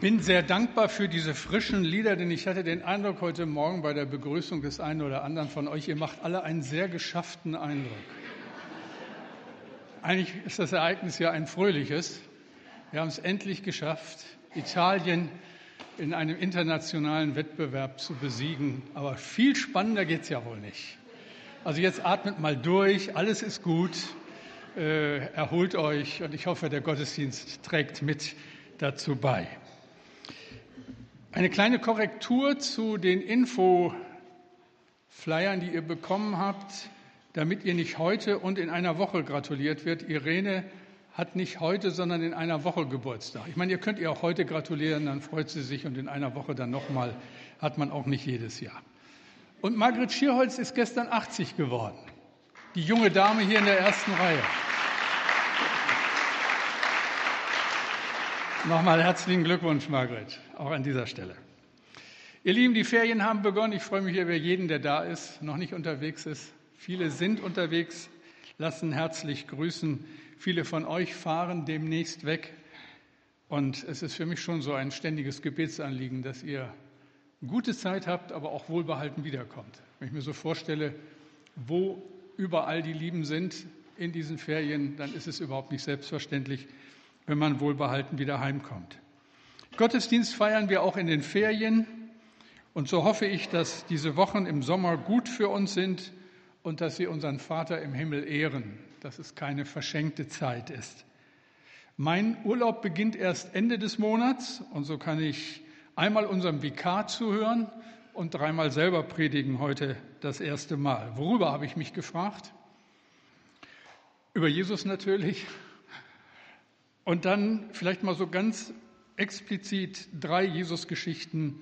bin sehr dankbar für diese frischen Lieder, denn ich hatte den Eindruck heute Morgen bei der Begrüßung des einen oder anderen von euch, ihr macht alle einen sehr geschafften Eindruck. Eigentlich ist das Ereignis ja ein fröhliches. Wir haben es endlich geschafft, Italien in einem internationalen Wettbewerb zu besiegen. Aber viel spannender geht es ja wohl nicht. Also jetzt atmet mal durch, alles ist gut, äh, erholt euch und ich hoffe, der Gottesdienst trägt mit dazu bei. Eine kleine Korrektur zu den Info-Flyern, die ihr bekommen habt, damit ihr nicht heute und in einer Woche gratuliert wird. Irene hat nicht heute, sondern in einer Woche Geburtstag. Ich meine, ihr könnt ihr auch heute gratulieren, dann freut sie sich und in einer Woche dann nochmal, hat man auch nicht jedes Jahr. Und Margret Schierholz ist gestern 80 geworden. Die junge Dame hier in der ersten Reihe. Nochmal herzlichen Glückwunsch, Margret, auch an dieser Stelle. Ihr Lieben, die Ferien haben begonnen. Ich freue mich über jeden, der da ist, noch nicht unterwegs ist. Viele sind unterwegs, lassen herzlich grüßen. Viele von euch fahren demnächst weg. Und es ist für mich schon so ein ständiges Gebetsanliegen, dass ihr gute Zeit habt, aber auch wohlbehalten wiederkommt. Wenn ich mir so vorstelle, wo überall die Lieben sind in diesen Ferien, dann ist es überhaupt nicht selbstverständlich, wenn man wohlbehalten wieder heimkommt. Gottesdienst feiern wir auch in den Ferien. Und so hoffe ich, dass diese Wochen im Sommer gut für uns sind und dass sie unseren Vater im Himmel ehren, dass es keine verschenkte Zeit ist. Mein Urlaub beginnt erst Ende des Monats und so kann ich einmal unserem Vikar zuhören und dreimal selber predigen heute das erste Mal. Worüber habe ich mich gefragt? Über Jesus natürlich, und dann vielleicht mal so ganz explizit drei Jesus-Geschichten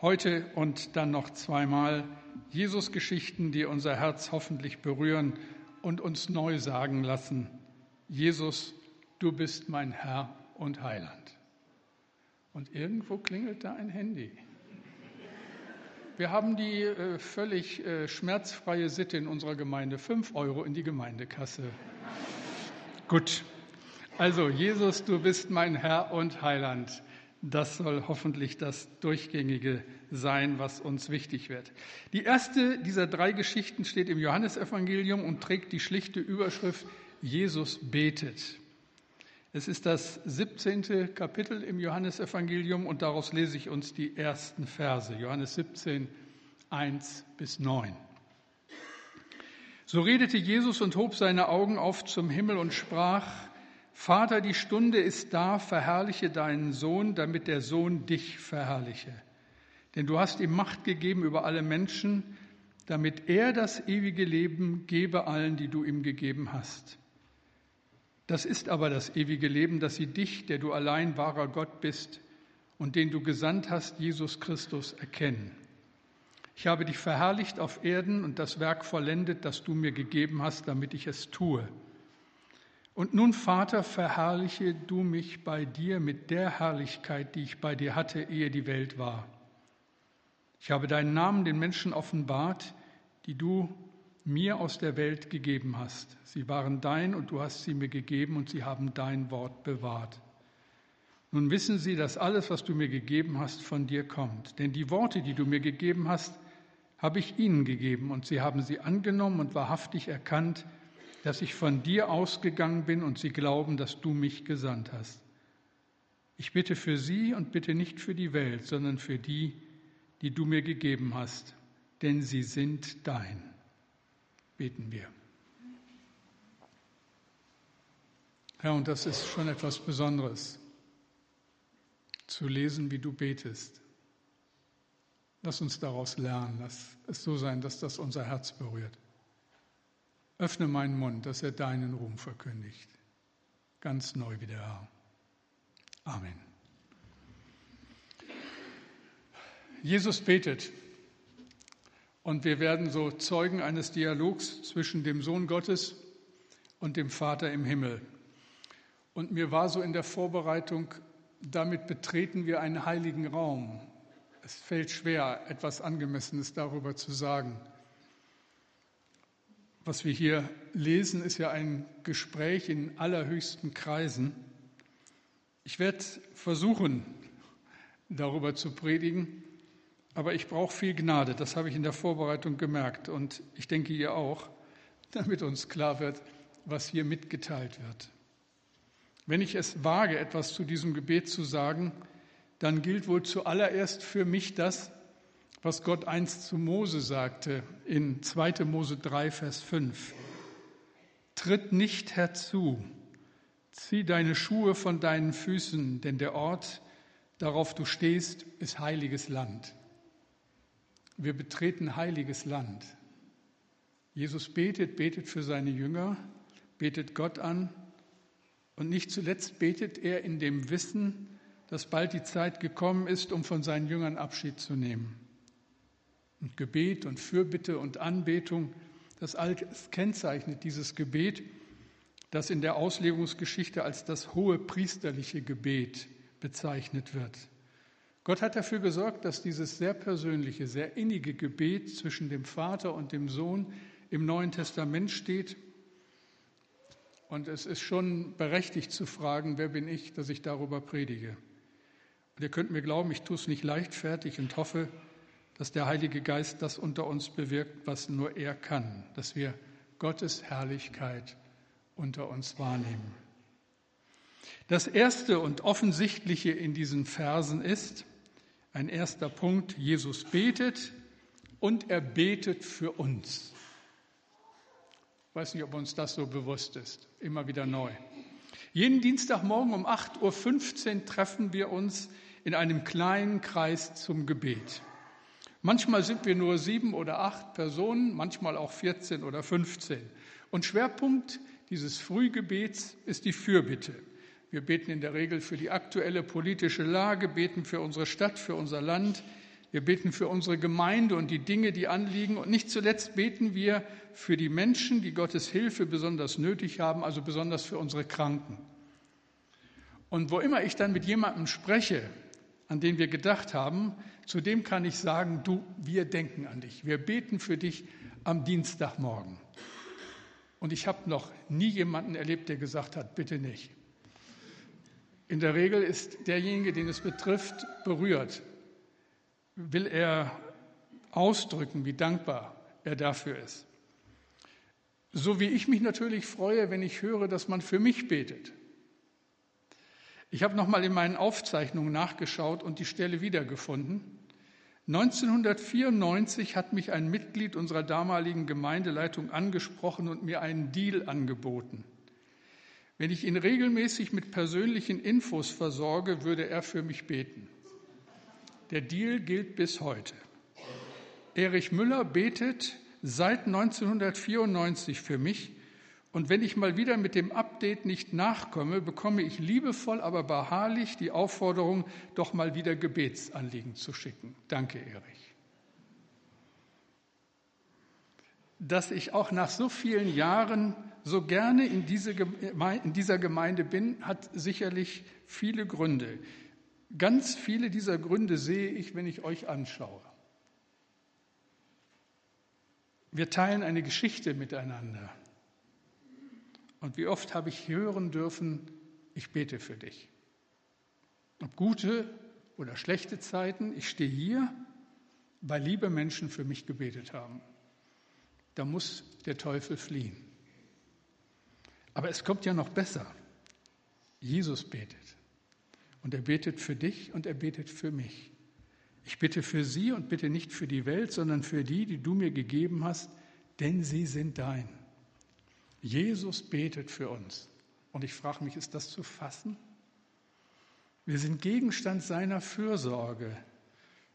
heute und dann noch zweimal Jesus-Geschichten, die unser Herz hoffentlich berühren und uns neu sagen lassen, Jesus, du bist mein Herr und Heiland. Und irgendwo klingelt da ein Handy. Wir haben die äh, völlig äh, schmerzfreie Sitte in unserer Gemeinde, fünf Euro in die Gemeindekasse. Gut, also Jesus, du bist mein Herr und Heiland. Das soll hoffentlich das Durchgängige sein, was uns wichtig wird. Die erste dieser drei Geschichten steht im Johannesevangelium und trägt die schlichte Überschrift Jesus betet. Es ist das 17. Kapitel im Johannesevangelium und daraus lese ich uns die ersten Verse. Johannes 17, 1 bis 9. So redete Jesus und hob seine Augen auf zum Himmel und sprach, Vater, die Stunde ist da, verherrliche deinen Sohn, damit der Sohn dich verherrliche. Denn du hast ihm Macht gegeben über alle Menschen, damit er das ewige Leben gebe allen, die du ihm gegeben hast. Das ist aber das ewige Leben, dass sie dich, der du allein wahrer Gott bist und den du gesandt hast, Jesus Christus, erkennen. Ich habe dich verherrlicht auf Erden und das Werk vollendet, das du mir gegeben hast, damit ich es tue. Und nun, Vater, verherrliche du mich bei dir mit der Herrlichkeit, die ich bei dir hatte, ehe die Welt war. Ich habe deinen Namen den Menschen offenbart, die du mir aus der Welt gegeben hast. Sie waren dein und du hast sie mir gegeben und sie haben dein Wort bewahrt. Nun wissen sie, dass alles, was du mir gegeben hast, von dir kommt. Denn die Worte, die du mir gegeben hast, habe ich ihnen gegeben und sie haben sie angenommen und wahrhaftig erkannt, dass ich von dir ausgegangen bin und sie glauben, dass du mich gesandt hast. Ich bitte für sie und bitte nicht für die Welt, sondern für die, die du mir gegeben hast, denn sie sind dein. Beten wir. Herr, und das ist schon etwas Besonderes, zu lesen, wie du betest. Lass uns daraus lernen. Lass es so sein, dass das unser Herz berührt. Öffne meinen Mund, dass er deinen Ruhm verkündigt. Ganz neu wie der Herr. Amen. Jesus betet. Und wir werden so Zeugen eines Dialogs zwischen dem Sohn Gottes und dem Vater im Himmel. Und mir war so in der Vorbereitung, damit betreten wir einen heiligen Raum. Es fällt schwer, etwas Angemessenes darüber zu sagen. Was wir hier lesen, ist ja ein Gespräch in allerhöchsten Kreisen. Ich werde versuchen, darüber zu predigen. Aber ich brauche viel Gnade, das habe ich in der Vorbereitung gemerkt und ich denke ihr auch, damit uns klar wird, was hier mitgeteilt wird. Wenn ich es wage, etwas zu diesem Gebet zu sagen, dann gilt wohl zuallererst für mich das, was Gott einst zu Mose sagte in 2. Mose 3, Vers 5. Tritt nicht herzu, zieh deine Schuhe von deinen Füßen, denn der Ort, darauf du stehst, ist heiliges Land. Wir betreten heiliges Land. Jesus betet, betet für seine Jünger, betet Gott an und nicht zuletzt betet er in dem Wissen, dass bald die Zeit gekommen ist, um von seinen Jüngern Abschied zu nehmen. Und Gebet und Fürbitte und Anbetung, das alles kennzeichnet dieses Gebet, das in der Auslegungsgeschichte als das hohe priesterliche Gebet bezeichnet wird. Gott hat dafür gesorgt, dass dieses sehr persönliche, sehr innige Gebet zwischen dem Vater und dem Sohn im Neuen Testament steht. Und es ist schon berechtigt zu fragen, wer bin ich, dass ich darüber predige. Und ihr könnt mir glauben, ich tue es nicht leichtfertig und hoffe, dass der Heilige Geist das unter uns bewirkt, was nur er kann, dass wir Gottes Herrlichkeit unter uns wahrnehmen. Das Erste und Offensichtliche in diesen Versen ist, ein erster Punkt, Jesus betet und er betet für uns. Ich weiß nicht, ob uns das so bewusst ist, immer wieder neu. Jeden Dienstagmorgen um 8.15 Uhr treffen wir uns in einem kleinen Kreis zum Gebet. Manchmal sind wir nur sieben oder acht Personen, manchmal auch 14 oder 15. Und Schwerpunkt dieses Frühgebets ist die Fürbitte. Wir beten in der Regel für die aktuelle politische Lage, beten für unsere Stadt, für unser Land. Wir beten für unsere Gemeinde und die Dinge, die anliegen. Und nicht zuletzt beten wir für die Menschen, die Gottes Hilfe besonders nötig haben, also besonders für unsere Kranken. Und wo immer ich dann mit jemandem spreche, an den wir gedacht haben, zu dem kann ich sagen, du, wir denken an dich. Wir beten für dich am Dienstagmorgen. Und ich habe noch nie jemanden erlebt, der gesagt hat, bitte nicht. In der Regel ist derjenige, den es betrifft, berührt. Will er ausdrücken, wie dankbar er dafür ist. So wie ich mich natürlich freue, wenn ich höre, dass man für mich betet. Ich habe noch mal in meinen Aufzeichnungen nachgeschaut und die Stelle wiedergefunden. 1994 hat mich ein Mitglied unserer damaligen Gemeindeleitung angesprochen und mir einen Deal angeboten. Wenn ich ihn regelmäßig mit persönlichen Infos versorge, würde er für mich beten. Der Deal gilt bis heute. Erich Müller betet seit 1994 für mich und wenn ich mal wieder mit dem Update nicht nachkomme, bekomme ich liebevoll, aber beharrlich die Aufforderung, doch mal wieder Gebetsanliegen zu schicken. Danke, Erich. Dass ich auch nach so vielen Jahren so gerne in, diese, in dieser Gemeinde bin, hat sicherlich viele Gründe. Ganz viele dieser Gründe sehe ich, wenn ich euch anschaue. Wir teilen eine Geschichte miteinander. Und wie oft habe ich hören dürfen, ich bete für dich. Ob gute oder schlechte Zeiten, ich stehe hier, weil liebe Menschen für mich gebetet haben. Da muss der Teufel fliehen. Aber es kommt ja noch besser. Jesus betet. Und er betet für dich und er betet für mich. Ich bitte für sie und bitte nicht für die Welt, sondern für die, die du mir gegeben hast, denn sie sind dein. Jesus betet für uns. Und ich frage mich, ist das zu fassen? Wir sind Gegenstand seiner Fürsorge.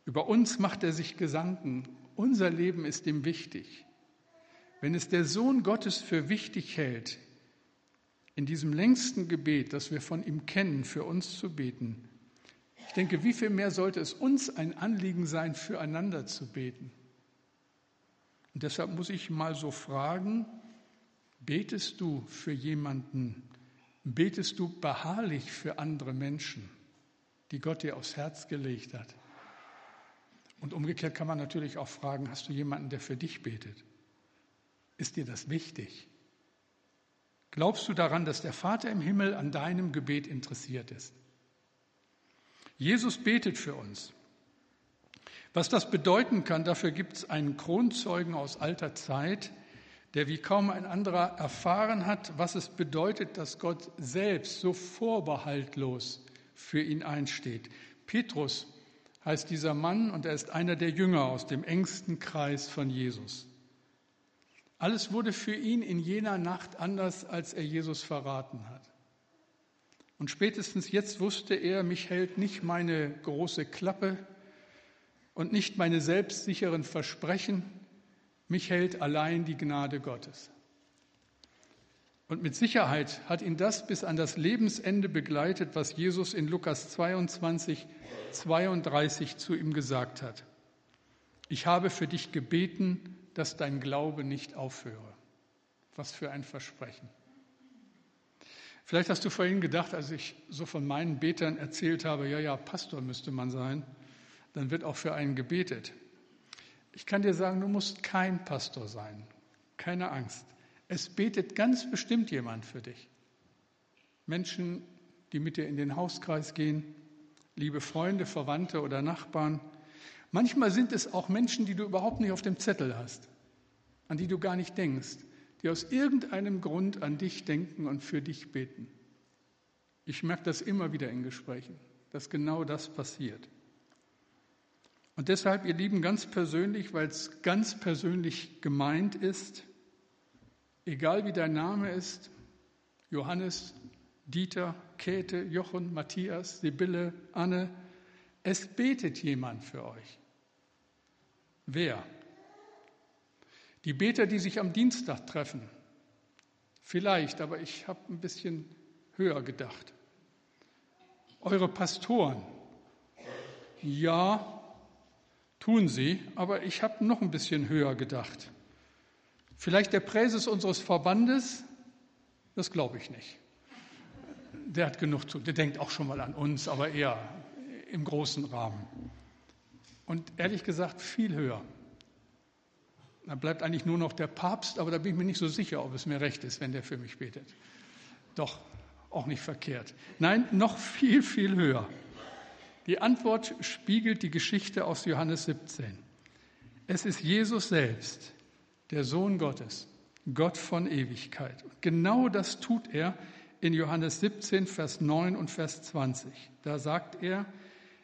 Über uns macht er sich Gedanken. Unser Leben ist ihm wichtig. Wenn es der Sohn Gottes für wichtig hält, in diesem längsten Gebet, das wir von ihm kennen, für uns zu beten. Ich denke, wie viel mehr sollte es uns ein Anliegen sein, füreinander zu beten? Und deshalb muss ich mal so fragen, betest du für jemanden, betest du beharrlich für andere Menschen, die Gott dir aufs Herz gelegt hat? Und umgekehrt kann man natürlich auch fragen, hast du jemanden, der für dich betet? Ist dir das wichtig? Glaubst du daran, dass der Vater im Himmel an deinem Gebet interessiert ist? Jesus betet für uns. Was das bedeuten kann, dafür gibt es einen Kronzeugen aus alter Zeit, der wie kaum ein anderer erfahren hat, was es bedeutet, dass Gott selbst so vorbehaltlos für ihn einsteht. Petrus heißt dieser Mann und er ist einer der Jünger aus dem engsten Kreis von Jesus. Alles wurde für ihn in jener Nacht anders, als er Jesus verraten hat. Und spätestens jetzt wusste er, mich hält nicht meine große Klappe und nicht meine selbstsicheren Versprechen, mich hält allein die Gnade Gottes. Und mit Sicherheit hat ihn das bis an das Lebensende begleitet, was Jesus in Lukas 22, 32 zu ihm gesagt hat. Ich habe für dich gebeten, dass dein Glaube nicht aufhöre. Was für ein Versprechen. Vielleicht hast du vorhin gedacht, als ich so von meinen Betern erzählt habe, ja, ja, Pastor müsste man sein, dann wird auch für einen gebetet. Ich kann dir sagen, du musst kein Pastor sein. Keine Angst. Es betet ganz bestimmt jemand für dich. Menschen, die mit dir in den Hauskreis gehen, liebe Freunde, Verwandte oder Nachbarn. Manchmal sind es auch Menschen, die du überhaupt nicht auf dem Zettel hast, an die du gar nicht denkst, die aus irgendeinem Grund an dich denken und für dich beten. Ich merke das immer wieder in Gesprächen, dass genau das passiert. Und deshalb, ihr Lieben, ganz persönlich, weil es ganz persönlich gemeint ist, egal wie dein Name ist, Johannes, Dieter, Käthe, Jochen, Matthias, Sibylle, Anne, es betet jemand für euch. Wer? Die Beter, die sich am Dienstag treffen. Vielleicht, aber ich habe ein bisschen höher gedacht. Eure Pastoren. Ja, tun sie, aber ich habe noch ein bisschen höher gedacht. Vielleicht der Präses unseres Verbandes, das glaube ich nicht. Der hat genug zu, der denkt auch schon mal an uns, aber eher im großen Rahmen. Und ehrlich gesagt viel höher. Da bleibt eigentlich nur noch der Papst, aber da bin ich mir nicht so sicher, ob es mir recht ist, wenn der für mich betet. Doch, auch nicht verkehrt. Nein, noch viel, viel höher. Die Antwort spiegelt die Geschichte aus Johannes 17. Es ist Jesus selbst, der Sohn Gottes, Gott von Ewigkeit. Und genau das tut er in Johannes 17, Vers 9 und Vers 20. Da sagt er,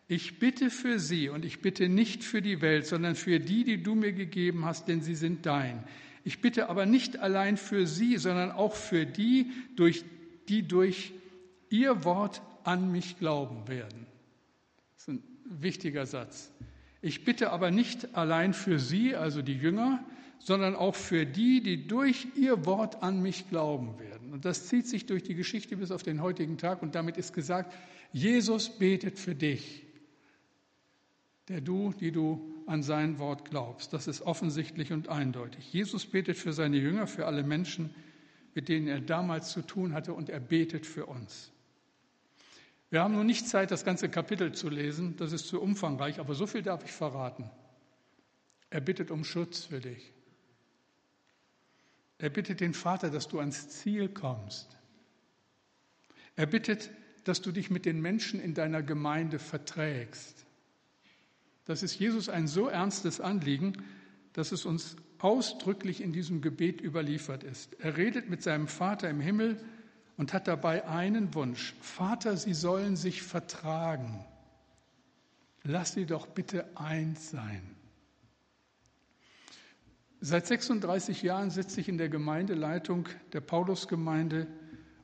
ich bitte für sie und ich bitte nicht für die Welt, sondern für die, die du mir gegeben hast, denn sie sind dein. Ich bitte aber nicht allein für sie, sondern auch für die, durch, die durch ihr Wort an mich glauben werden ist ein wichtiger Satz. Ich bitte aber nicht allein für Sie, also die Jünger, sondern auch für die, die durch ihr Wort an mich glauben werden. Und das zieht sich durch die Geschichte bis auf den heutigen Tag und damit ist gesagt, Jesus betet für dich, der du, die du an sein Wort glaubst. Das ist offensichtlich und eindeutig. Jesus betet für seine Jünger, für alle Menschen, mit denen er damals zu tun hatte und er betet für uns. Wir haben nun nicht Zeit, das ganze Kapitel zu lesen, das ist zu umfangreich, aber so viel darf ich verraten. Er bittet um Schutz für dich. Er bittet den Vater, dass du ans Ziel kommst. Er bittet, dass du dich mit den Menschen in deiner Gemeinde verträgst. Das ist Jesus ein so ernstes Anliegen, dass es uns ausdrücklich in diesem Gebet überliefert ist. Er redet mit seinem Vater im Himmel und hat dabei einen Wunsch. Vater, sie sollen sich vertragen. Lass sie doch bitte eins sein. Seit 36 Jahren sitze ich in der Gemeindeleitung der Paulusgemeinde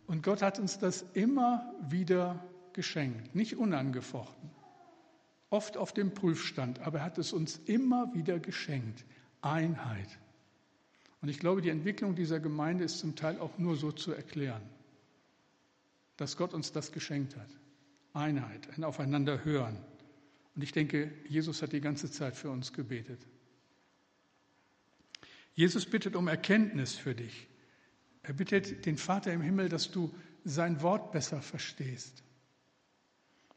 und Gott hat uns das immer wieder geschenkt, nicht unangefochten, oft auf dem Prüfstand, aber er hat es uns immer wieder geschenkt. Einheit. Und ich glaube, die Entwicklung dieser Gemeinde ist zum Teil auch nur so zu erklären dass Gott uns das geschenkt hat. Einheit, ein Aufeinander hören. Und ich denke, Jesus hat die ganze Zeit für uns gebetet. Jesus bittet um Erkenntnis für dich. Er bittet den Vater im Himmel, dass du sein Wort besser verstehst.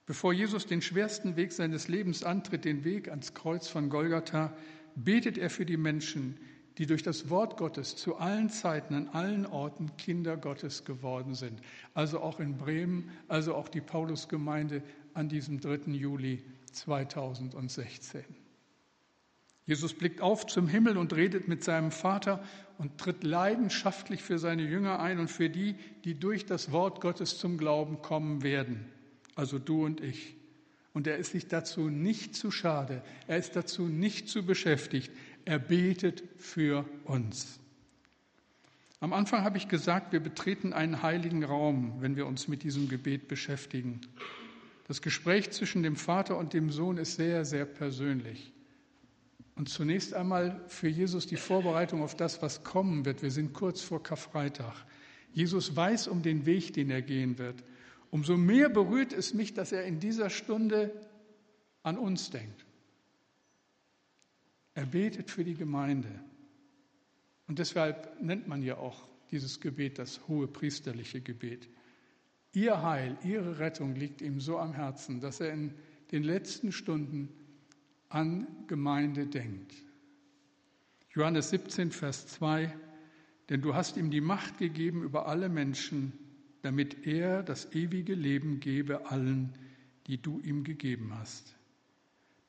Bevor Jesus den schwersten Weg seines Lebens antritt, den Weg ans Kreuz von Golgatha, betet er für die Menschen, die durch das Wort Gottes zu allen Zeiten, an allen Orten Kinder Gottes geworden sind. Also auch in Bremen, also auch die Paulusgemeinde an diesem 3. Juli 2016. Jesus blickt auf zum Himmel und redet mit seinem Vater und tritt leidenschaftlich für seine Jünger ein und für die, die durch das Wort Gottes zum Glauben kommen werden, also du und ich. Und er ist sich dazu nicht zu schade, er ist dazu nicht zu beschäftigt, er betet für uns. Am Anfang habe ich gesagt, wir betreten einen heiligen Raum, wenn wir uns mit diesem Gebet beschäftigen. Das Gespräch zwischen dem Vater und dem Sohn ist sehr, sehr persönlich. Und zunächst einmal für Jesus die Vorbereitung auf das, was kommen wird. Wir sind kurz vor Karfreitag. Jesus weiß um den Weg, den er gehen wird. Umso mehr berührt es mich, dass er in dieser Stunde an uns denkt. Er betet für die Gemeinde. Und deshalb nennt man ja auch dieses Gebet das hohe priesterliche Gebet. Ihr Heil, ihre Rettung liegt ihm so am Herzen, dass er in den letzten Stunden an Gemeinde denkt. Johannes 17, Vers 2, denn du hast ihm die Macht gegeben über alle Menschen, damit er das ewige Leben gebe allen, die du ihm gegeben hast.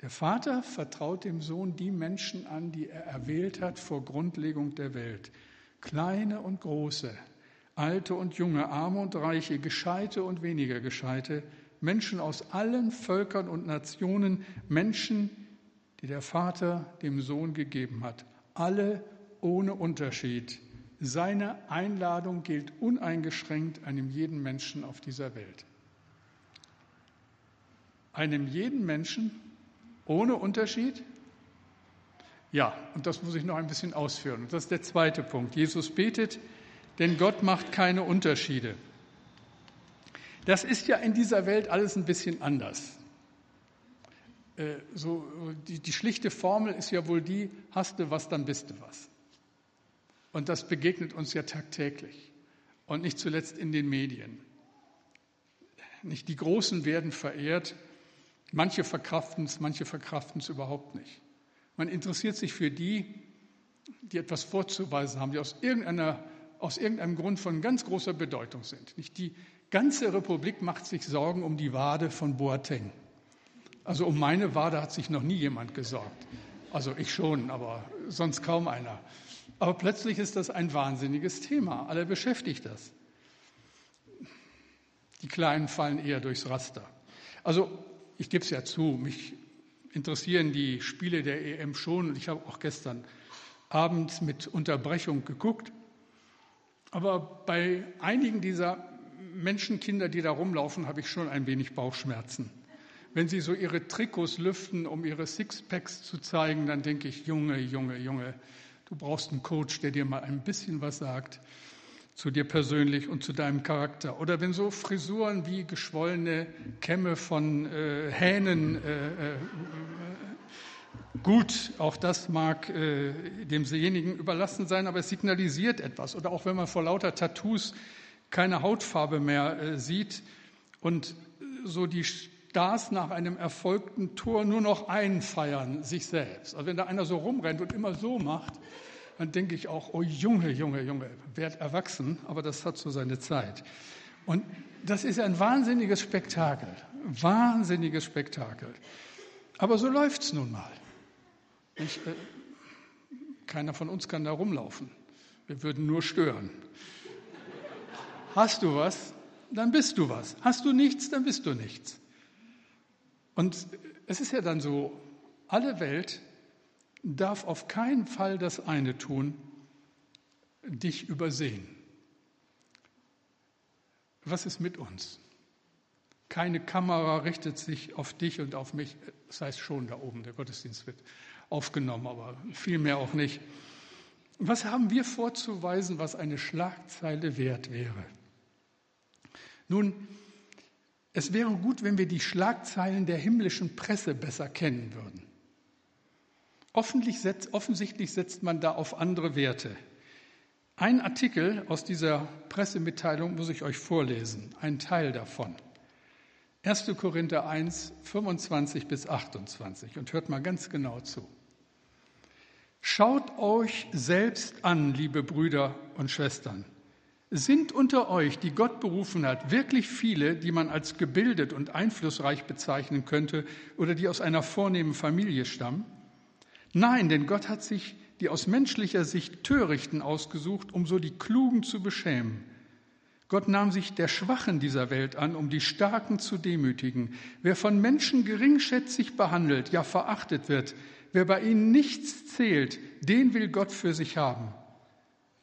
Der Vater vertraut dem Sohn die Menschen an, die er erwählt hat vor Grundlegung der Welt. Kleine und große, alte und junge, arme und reiche, gescheite und weniger gescheite, Menschen aus allen Völkern und Nationen, Menschen, die der Vater dem Sohn gegeben hat. Alle ohne Unterschied. Seine Einladung gilt uneingeschränkt einem jeden Menschen auf dieser Welt. Einem jeden Menschen ohne Unterschied? Ja, und das muss ich noch ein bisschen ausführen. Und das ist der zweite Punkt. Jesus betet, denn Gott macht keine Unterschiede. Das ist ja in dieser Welt alles ein bisschen anders. Äh, so, die, die schlichte Formel ist ja wohl die, hast du was, dann bist du was. Und das begegnet uns ja tagtäglich und nicht zuletzt in den Medien. Nicht die Großen werden verehrt, Manche verkraften es, manche verkraften es überhaupt nicht. Man interessiert sich für die, die etwas vorzuweisen haben, die aus, irgendeiner, aus irgendeinem Grund von ganz großer Bedeutung sind. Nicht die ganze Republik macht sich Sorgen um die Wade von Boateng. Also um meine Wade hat sich noch nie jemand gesorgt. Also ich schon, aber sonst kaum einer. Aber plötzlich ist das ein wahnsinniges Thema. Alle beschäftigt das. Die Kleinen fallen eher durchs Raster. Also ich gebe es ja zu, mich interessieren die Spiele der EM schon und ich habe auch gestern Abend mit Unterbrechung geguckt. Aber bei einigen dieser Menschenkinder, die da rumlaufen, habe ich schon ein wenig Bauchschmerzen. Wenn sie so ihre Trikots lüften, um ihre Sixpacks zu zeigen, dann denke ich, Junge, Junge, Junge, du brauchst einen Coach, der dir mal ein bisschen was sagt zu dir persönlich und zu deinem Charakter. Oder wenn so Frisuren wie geschwollene Kämme von äh, Hähnen, äh, äh, gut, auch das mag äh, demjenigen überlassen sein, aber es signalisiert etwas. Oder auch wenn man vor lauter Tattoos keine Hautfarbe mehr äh, sieht und so die Stars nach einem erfolgten Tor nur noch einfeiern, sich selbst. Also wenn da einer so rumrennt und immer so macht, dann denke ich auch, oh Junge, Junge, Junge, werd erwachsen, aber das hat so seine Zeit. Und das ist ein wahnsinniges Spektakel, wahnsinniges Spektakel. Aber so läuft es nun mal. Ich, äh, keiner von uns kann da rumlaufen. Wir würden nur stören. Hast du was, dann bist du was. Hast du nichts, dann bist du nichts. Und es ist ja dann so, alle Welt darf auf keinen Fall das eine tun, dich übersehen. Was ist mit uns? Keine Kamera richtet sich auf dich und auf mich. Das heißt schon da oben, der Gottesdienst wird aufgenommen, aber vielmehr auch nicht. Was haben wir vorzuweisen, was eine Schlagzeile wert wäre? Nun, es wäre gut, wenn wir die Schlagzeilen der himmlischen Presse besser kennen würden. Offensichtlich setzt man da auf andere Werte. Ein Artikel aus dieser Pressemitteilung muss ich euch vorlesen, ein Teil davon. 1. Korinther 1, 25 bis 28 und hört mal ganz genau zu. Schaut euch selbst an, liebe Brüder und Schwestern. Sind unter euch, die Gott berufen hat, wirklich viele, die man als gebildet und einflussreich bezeichnen könnte oder die aus einer vornehmen Familie stammen? Nein, denn Gott hat sich die aus menschlicher Sicht Törichten ausgesucht, um so die Klugen zu beschämen. Gott nahm sich der Schwachen dieser Welt an, um die Starken zu demütigen. Wer von Menschen geringschätzig behandelt, ja verachtet wird, wer bei ihnen nichts zählt, den will Gott für sich haben.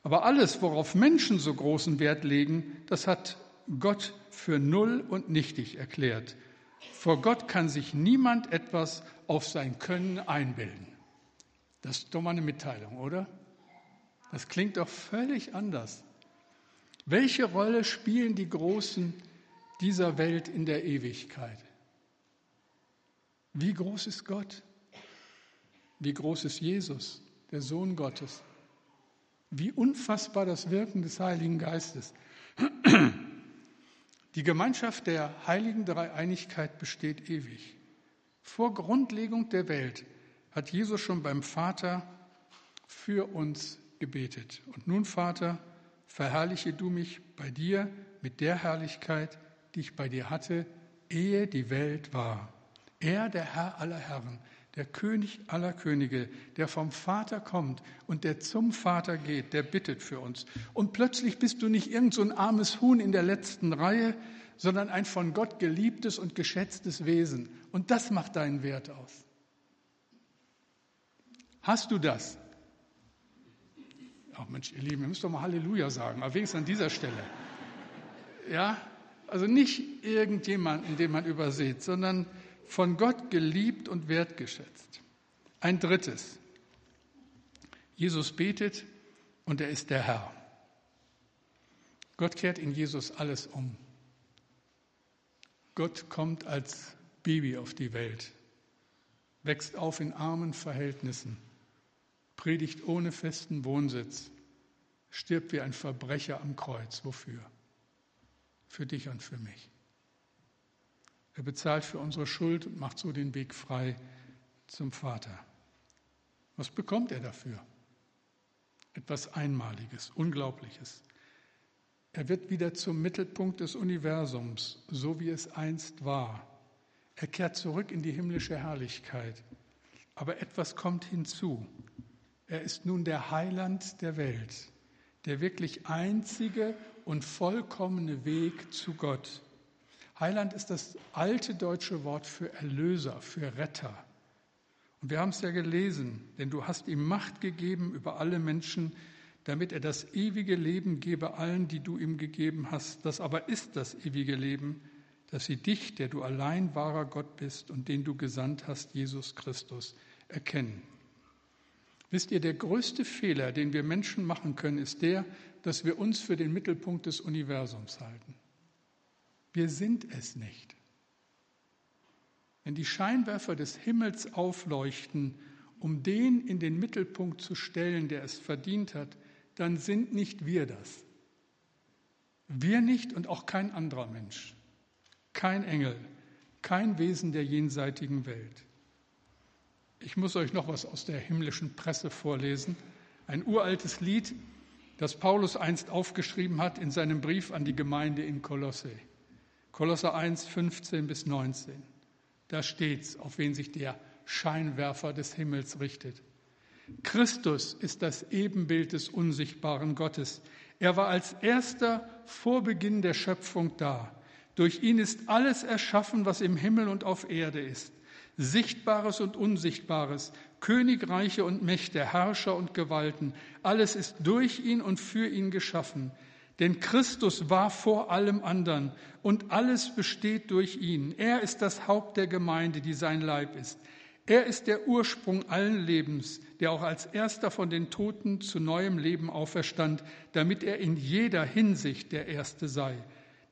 Aber alles, worauf Menschen so großen Wert legen, das hat Gott für null und nichtig erklärt. Vor Gott kann sich niemand etwas auf sein Können einbilden. Das ist doch mal eine Mitteilung, oder? Das klingt doch völlig anders. Welche Rolle spielen die Großen dieser Welt in der Ewigkeit? Wie groß ist Gott? Wie groß ist Jesus, der Sohn Gottes? Wie unfassbar das Wirken des Heiligen Geistes. Die Gemeinschaft der heiligen Dreieinigkeit besteht ewig. Vor Grundlegung der Welt hat Jesus schon beim Vater für uns gebetet. Und nun, Vater, verherrliche du mich bei dir mit der Herrlichkeit, die ich bei dir hatte, ehe die Welt war. Er, der Herr aller Herren, der König aller Könige, der vom Vater kommt und der zum Vater geht, der bittet für uns. Und plötzlich bist du nicht irgend so ein armes Huhn in der letzten Reihe, sondern ein von Gott geliebtes und geschätztes Wesen. Und das macht deinen Wert aus. Hast du das? Ach Mensch, ihr Lieben, ihr müsst doch mal Halleluja sagen, aber wenigstens an dieser Stelle. Ja, also nicht irgendjemanden, den man übersieht, sondern von Gott geliebt und wertgeschätzt. Ein drittes. Jesus betet und er ist der Herr. Gott kehrt in Jesus alles um. Gott kommt als Baby auf die Welt, wächst auf in armen Verhältnissen, predigt ohne festen Wohnsitz, stirbt wie ein Verbrecher am Kreuz. Wofür? Für dich und für mich. Er bezahlt für unsere Schuld und macht so den Weg frei zum Vater. Was bekommt er dafür? Etwas Einmaliges, Unglaubliches. Er wird wieder zum Mittelpunkt des Universums, so wie es einst war. Er kehrt zurück in die himmlische Herrlichkeit. Aber etwas kommt hinzu. Er ist nun der Heiland der Welt, der wirklich einzige und vollkommene Weg zu Gott. Heiland ist das alte deutsche Wort für Erlöser, für Retter. Und wir haben es ja gelesen, denn du hast ihm Macht gegeben über alle Menschen, damit er das ewige Leben gebe allen, die du ihm gegeben hast. Das aber ist das ewige Leben, dass sie dich, der du allein wahrer Gott bist und den du gesandt hast, Jesus Christus, erkennen. Wisst ihr, der größte Fehler, den wir Menschen machen können, ist der, dass wir uns für den Mittelpunkt des Universums halten. Wir sind es nicht. Wenn die Scheinwerfer des Himmels aufleuchten, um den in den Mittelpunkt zu stellen, der es verdient hat, dann sind nicht wir das. Wir nicht und auch kein anderer Mensch, kein Engel, kein Wesen der jenseitigen Welt. Ich muss euch noch was aus der himmlischen Presse vorlesen. Ein uraltes Lied, das Paulus einst aufgeschrieben hat in seinem Brief an die Gemeinde in Kolosse. Kolosser 1, 15 bis 19. Da steht's, auf wen sich der Scheinwerfer des Himmels richtet. Christus ist das Ebenbild des unsichtbaren Gottes. Er war als erster vor Beginn der Schöpfung da. Durch ihn ist alles erschaffen, was im Himmel und auf Erde ist. Sichtbares und Unsichtbares, Königreiche und Mächte, Herrscher und Gewalten. Alles ist durch ihn und für ihn geschaffen. Denn Christus war vor allem anderen und alles besteht durch ihn. Er ist das Haupt der Gemeinde, die sein Leib ist. Er ist der Ursprung allen Lebens, der auch als erster von den Toten zu neuem Leben auferstand, damit er in jeder Hinsicht der Erste sei.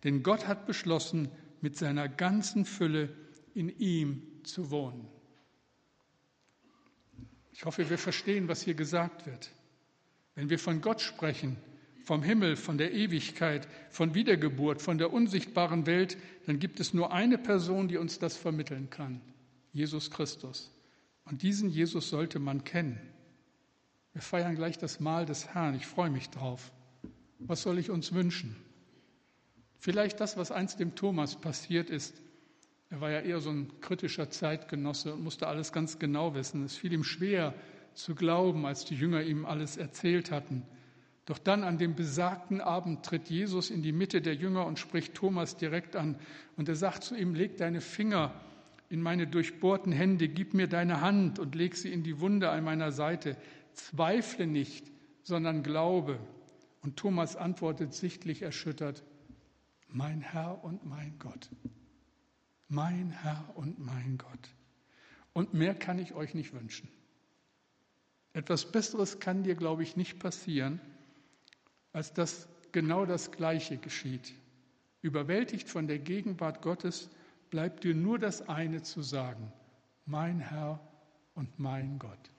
Denn Gott hat beschlossen, mit seiner ganzen Fülle in ihm zu wohnen. Ich hoffe, wir verstehen, was hier gesagt wird. Wenn wir von Gott sprechen, vom Himmel, von der Ewigkeit, von Wiedergeburt, von der unsichtbaren Welt, dann gibt es nur eine Person, die uns das vermitteln kann, Jesus Christus. Und diesen Jesus sollte man kennen. Wir feiern gleich das Mahl des Herrn. Ich freue mich drauf. Was soll ich uns wünschen? Vielleicht das, was einst dem Thomas passiert ist. Er war ja eher so ein kritischer Zeitgenosse und musste alles ganz genau wissen. Es fiel ihm schwer zu glauben, als die Jünger ihm alles erzählt hatten. Doch dann an dem besagten Abend tritt Jesus in die Mitte der Jünger und spricht Thomas direkt an. Und er sagt zu ihm, leg deine Finger in meine durchbohrten Hände, gib mir deine Hand und leg sie in die Wunde an meiner Seite. Zweifle nicht, sondern glaube. Und Thomas antwortet sichtlich erschüttert, mein Herr und mein Gott. Mein Herr und mein Gott. Und mehr kann ich euch nicht wünschen. Etwas Besseres kann dir, glaube ich, nicht passieren, als dass genau das Gleiche geschieht. Überwältigt von der Gegenwart Gottes bleibt dir nur das eine zu sagen, mein Herr und mein Gott.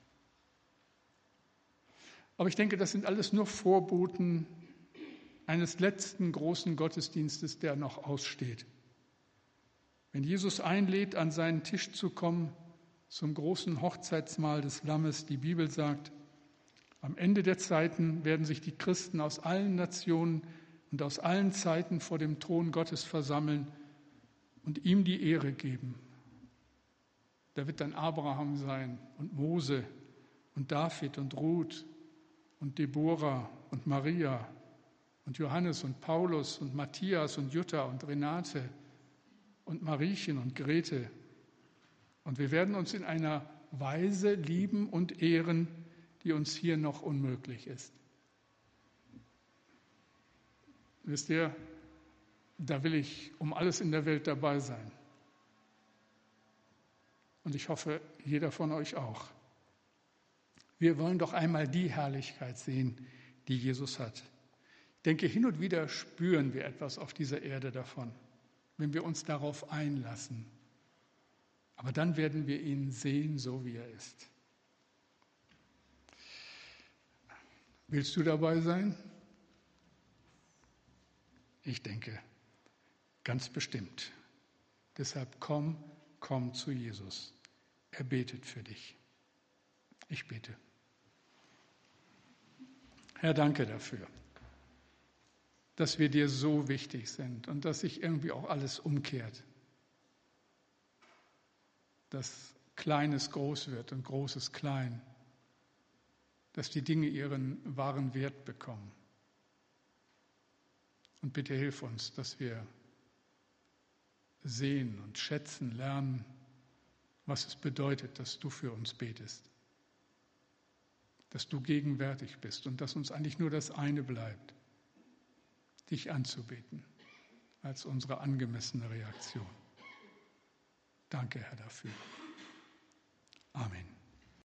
Aber ich denke, das sind alles nur Vorboten eines letzten großen Gottesdienstes, der noch aussteht. Wenn Jesus einlädt, an seinen Tisch zu kommen, zum großen Hochzeitsmahl des Lammes, die Bibel sagt, am Ende der Zeiten werden sich die Christen aus allen Nationen und aus allen Zeiten vor dem Thron Gottes versammeln und ihm die Ehre geben. Da wird dann Abraham sein und Mose und David und Ruth und Deborah und Maria und Johannes und Paulus und Matthias und Jutta und Renate und Mariechen und Grete. Und wir werden uns in einer Weise lieben und ehren, die uns hier noch unmöglich ist. Wisst ihr, da will ich um alles in der Welt dabei sein. Und ich hoffe, jeder von euch auch. Wir wollen doch einmal die Herrlichkeit sehen, die Jesus hat. Ich denke, hin und wieder spüren wir etwas auf dieser Erde davon, wenn wir uns darauf einlassen. Aber dann werden wir ihn sehen, so wie er ist. Willst du dabei sein? Ich denke, ganz bestimmt. Deshalb komm, komm zu Jesus. Er betet für dich. Ich bete. Herr, danke dafür, dass wir dir so wichtig sind und dass sich irgendwie auch alles umkehrt. Dass Kleines groß wird und Großes klein dass die Dinge ihren wahren Wert bekommen. Und bitte hilf uns, dass wir sehen und schätzen lernen, was es bedeutet, dass du für uns betest, dass du gegenwärtig bist und dass uns eigentlich nur das eine bleibt, dich anzubeten als unsere angemessene Reaktion. Danke, Herr, dafür. Amen.